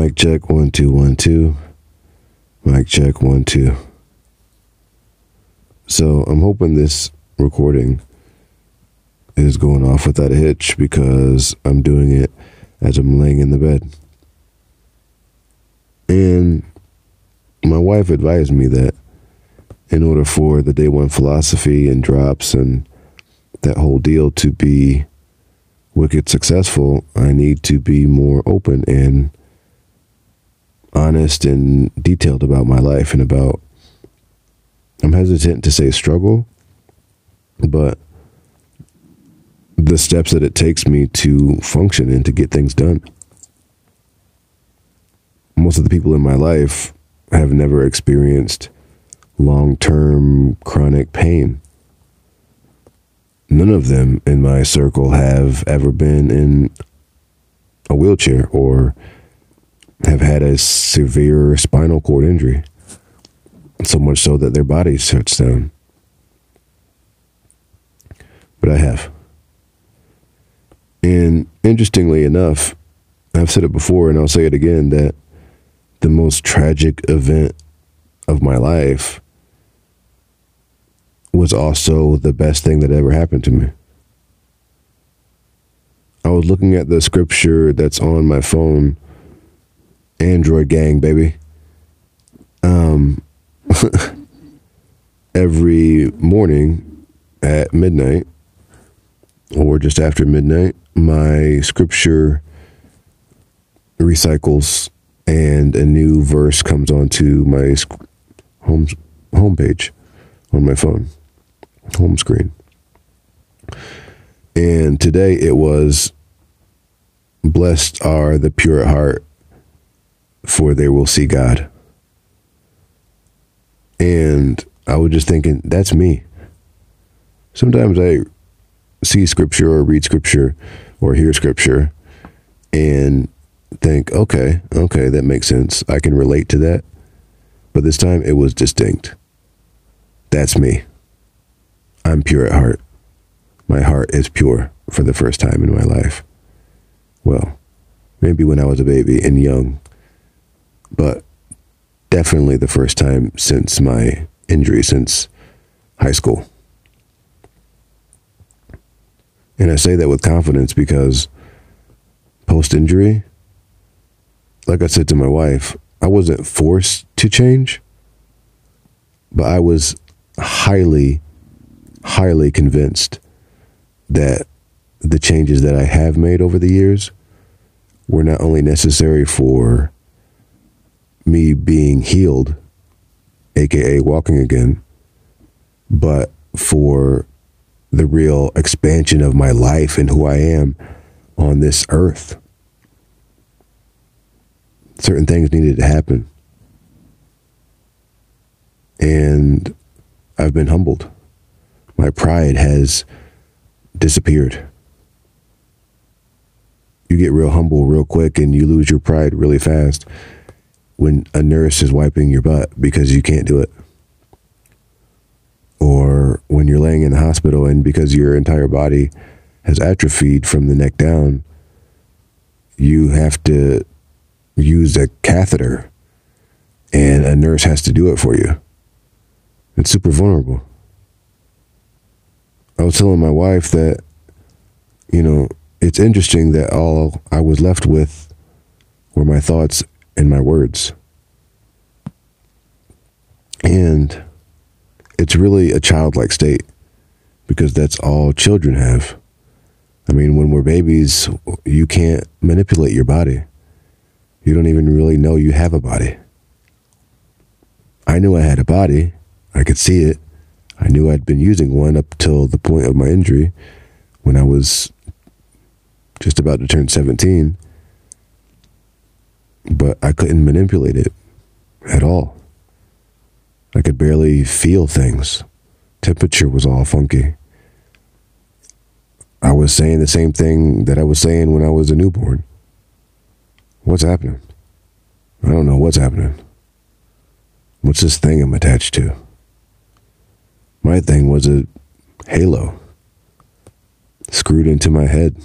Mic check one two one two. Mic check one two. So I'm hoping this recording is going off without a hitch because I'm doing it as I'm laying in the bed. And my wife advised me that in order for the day one philosophy and drops and that whole deal to be wicked successful, I need to be more open and honest and detailed about my life and about I'm hesitant to say struggle, but the steps that it takes me to function and to get things done. Most of the people in my life have never experienced long term chronic pain. None of them in my circle have ever been in a wheelchair or have had a severe spinal cord injury, so much so that their body shuts down. But I have. And interestingly enough, I've said it before and I'll say it again that the most tragic event of my life was also the best thing that ever happened to me. I was looking at the scripture that's on my phone, Android gang, baby. Um, every morning at midnight or just after midnight, my scripture recycles and a new verse comes onto my home homepage on my phone home screen. And today it was blessed are the pure at heart for they will see God. And I was just thinking that's me. Sometimes I see scripture or read scripture or hear scripture and think, okay, okay, that makes sense. I can relate to that. But this time it was distinct. That's me. I'm pure at heart. My heart is pure for the first time in my life. Well, maybe when I was a baby and young, but definitely the first time since my injury, since high school. And I say that with confidence because post injury, like I said to my wife, I wasn't forced to change, but I was highly, highly convinced that the changes that I have made over the years were not only necessary for me being healed, aka walking again, but for the real expansion of my life and who I am on this earth. Certain things needed to happen. And I've been humbled. My pride has disappeared. You get real humble real quick and you lose your pride really fast when a nurse is wiping your butt because you can't do it or when you're laying in the hospital and because your entire body has atrophied from the neck down, you have to use a catheter and a nurse has to do it for you. It's super vulnerable. I was telling my wife that, you know, it's interesting that all I was left with were my thoughts and my words. And it's really a childlike state because that's all children have. I mean, when we're babies, you can't manipulate your body. You don't even really know you have a body. I knew I had a body. I could see it. I knew I'd been using one up till the point of my injury when I was just about to turn 17. But I couldn't manipulate it at all. I could barely feel things. Temperature was all funky. I was saying the same thing that I was saying when I was a newborn. What's happening? I don't know what's happening. What's this thing I'm attached to? My thing was a halo screwed into my head,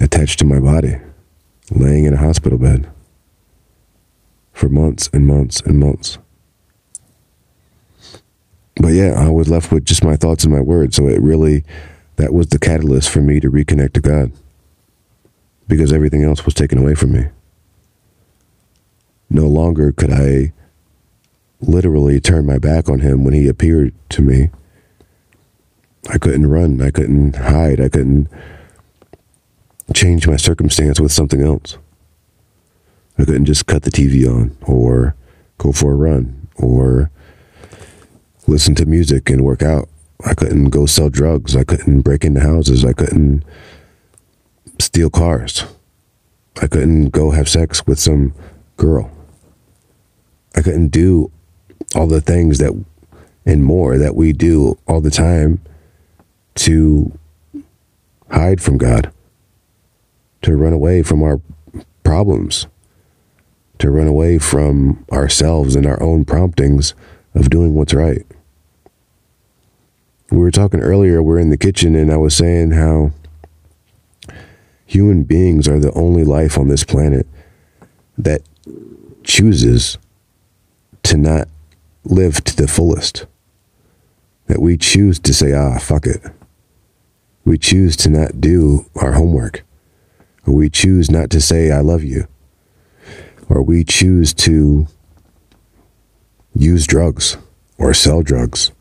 attached to my body. Laying in a hospital bed for months and months and months. But yeah, I was left with just my thoughts and my words. So it really, that was the catalyst for me to reconnect to God because everything else was taken away from me. No longer could I literally turn my back on him when he appeared to me. I couldn't run. I couldn't hide. I couldn't change my circumstance with something else. I couldn't just cut the TV on or go for a run or listen to music and work out. I couldn't go sell drugs. I couldn't break into houses. I couldn't steal cars. I couldn't go have sex with some girl. I couldn't do all the things that and more that we do all the time to hide from God, to run away from our problems, to run away from ourselves and our own promptings of doing what's right. We were talking earlier, we're in the kitchen, and I was saying how human beings are the only life on this planet that chooses to not live to the fullest. That we choose to say, ah, fuck it. We choose to not do our homework. We choose not to say, I love you. Or we choose to use drugs or sell drugs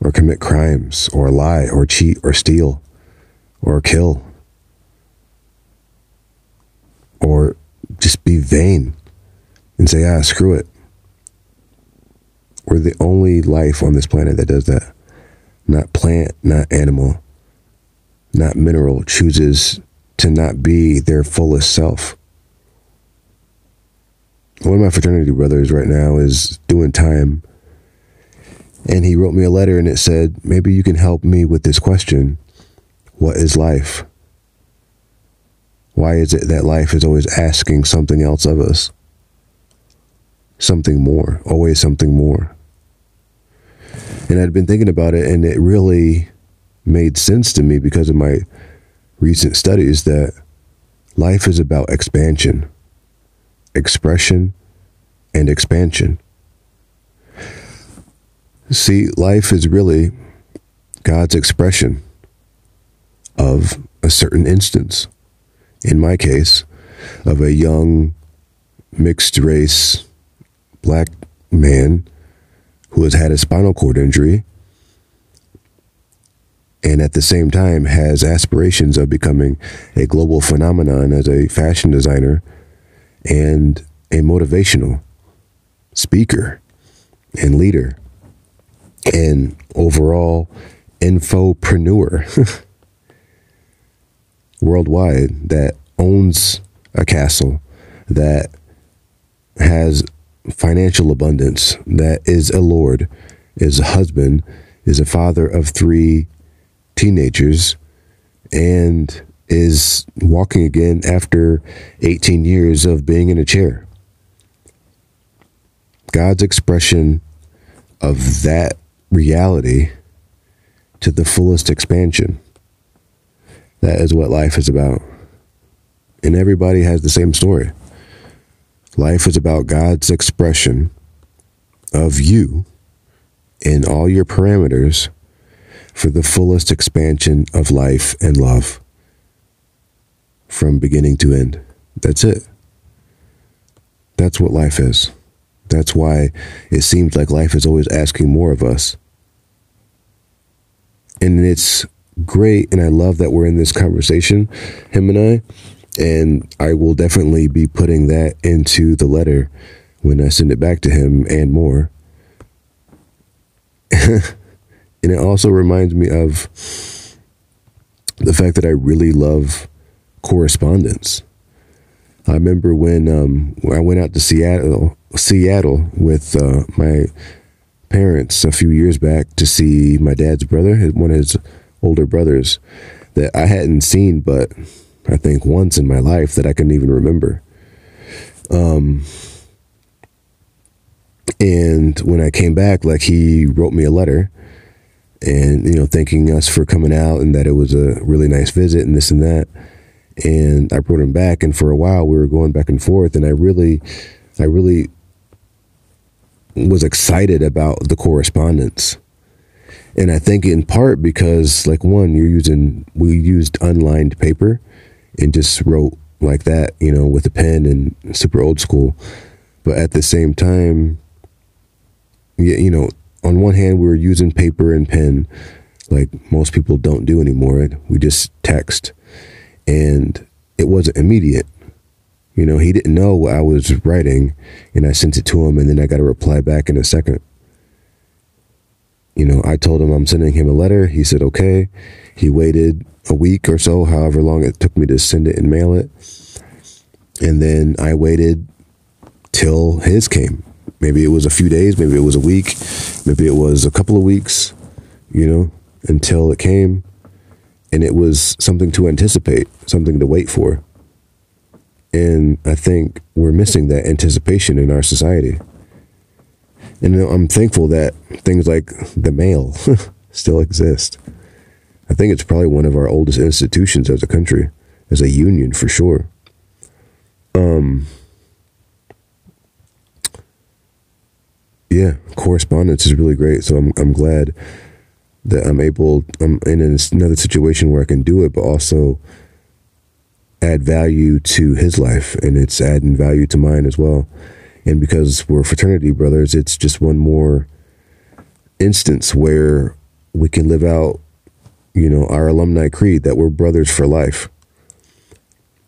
or commit crimes or lie or cheat or steal or kill or just be vain and say, ah, screw it. We're the only life on this planet that does that. Not plant, not animal, not mineral, chooses to not be their fullest self. One of my fraternity brothers right now is doing time. And he wrote me a letter and it said, Maybe you can help me with this question What is life? Why is it that life is always asking something else of us? Something more, always something more. And I'd been thinking about it, and it really made sense to me because of my recent studies that life is about expansion, expression, and expansion. See, life is really God's expression of a certain instance. In my case, of a young mixed race black man who has had a spinal cord injury and at the same time has aspirations of becoming a global phenomenon as a fashion designer and a motivational speaker and leader and overall infopreneur worldwide that owns a castle that has financial abundance, that is a lord, is a husband, is a father of three teenagers, and is walking again after 18 years of being in a chair. God's expression of that reality to the fullest expansion. That is what life is about. And everybody has the same story. Life is about God's expression of you in all your parameters for the fullest expansion of life and love from beginning to end. That's it. That's what life is. That's why it seems like life is always asking more of us. And it's great. And I love that we're in this conversation, him and I. And I will definitely be putting that into the letter when I send it back to him and more. and it also reminds me of the fact that I really love correspondence. I remember when um, I went out to Seattle, Seattle with uh, my parents a few years back to see my dad's brother, one of his older brothers that I hadn't seen, but I think once in my life that I can even remember. Um, and when I came back, like he wrote me a letter and, you know, thanking us for coming out and that it was a really nice visit and this and that. and I brought him back. And for a while, we were going back and forth, and I really, I really was excited about the correspondence. And I think in part because, like, one, you're using, we used unlined paper and just wrote like that, you know, with a pen and super old school. But at the same time, you know, on one hand, we were using paper and pen like most people don't do anymore. We just text. And it wasn't immediate. You know, he didn't know what I was writing, and I sent it to him, and then I got a reply back in a second. You know, I told him I'm sending him a letter. He said, okay. He waited a week or so, however long it took me to send it and mail it. And then I waited till his came. Maybe it was a few days, maybe it was a week, maybe it was a couple of weeks, you know, until it came. And it was something to anticipate, something to wait for. And I think we're missing that anticipation in our society. And I'm thankful that things like the mail still exist. I think it's probably one of our oldest institutions as a country, as a union for sure. Um, yeah, correspondence is really great. So I'm I'm glad that I'm able. I'm in another situation where I can do it, but also add value to his life, and it's adding value to mine as well. And because we're fraternity brothers, it's just one more instance where we can live out you know, our alumni creed that we're brothers for life.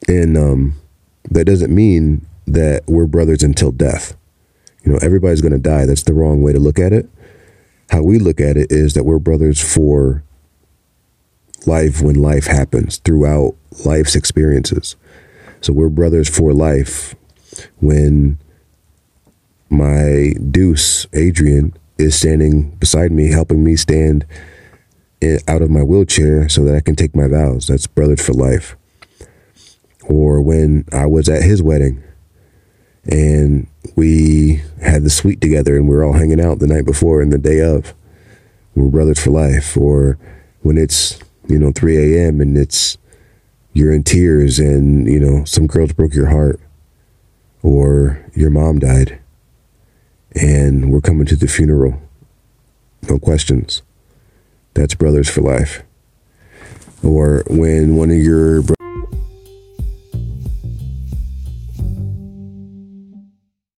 And um, that doesn't mean that we're brothers until death. You know, everybody's going to die. That's the wrong way to look at it. How we look at it is that we're brothers for life when life happens, throughout life's experiences. So we're brothers for life when my deuce, Adrian, is standing beside me, helping me stand out of my wheelchair so that I can take my vows. That's brothers for life. Or when I was at his wedding and we had the suite together and we are all hanging out the night before and the day of. We're brothers for life. Or when it's, you know, 3 a.m. and it's, you're in tears and, you know, some girls broke your heart or your mom died and we're coming to the funeral. No questions. That's brothers for life. Or when one of your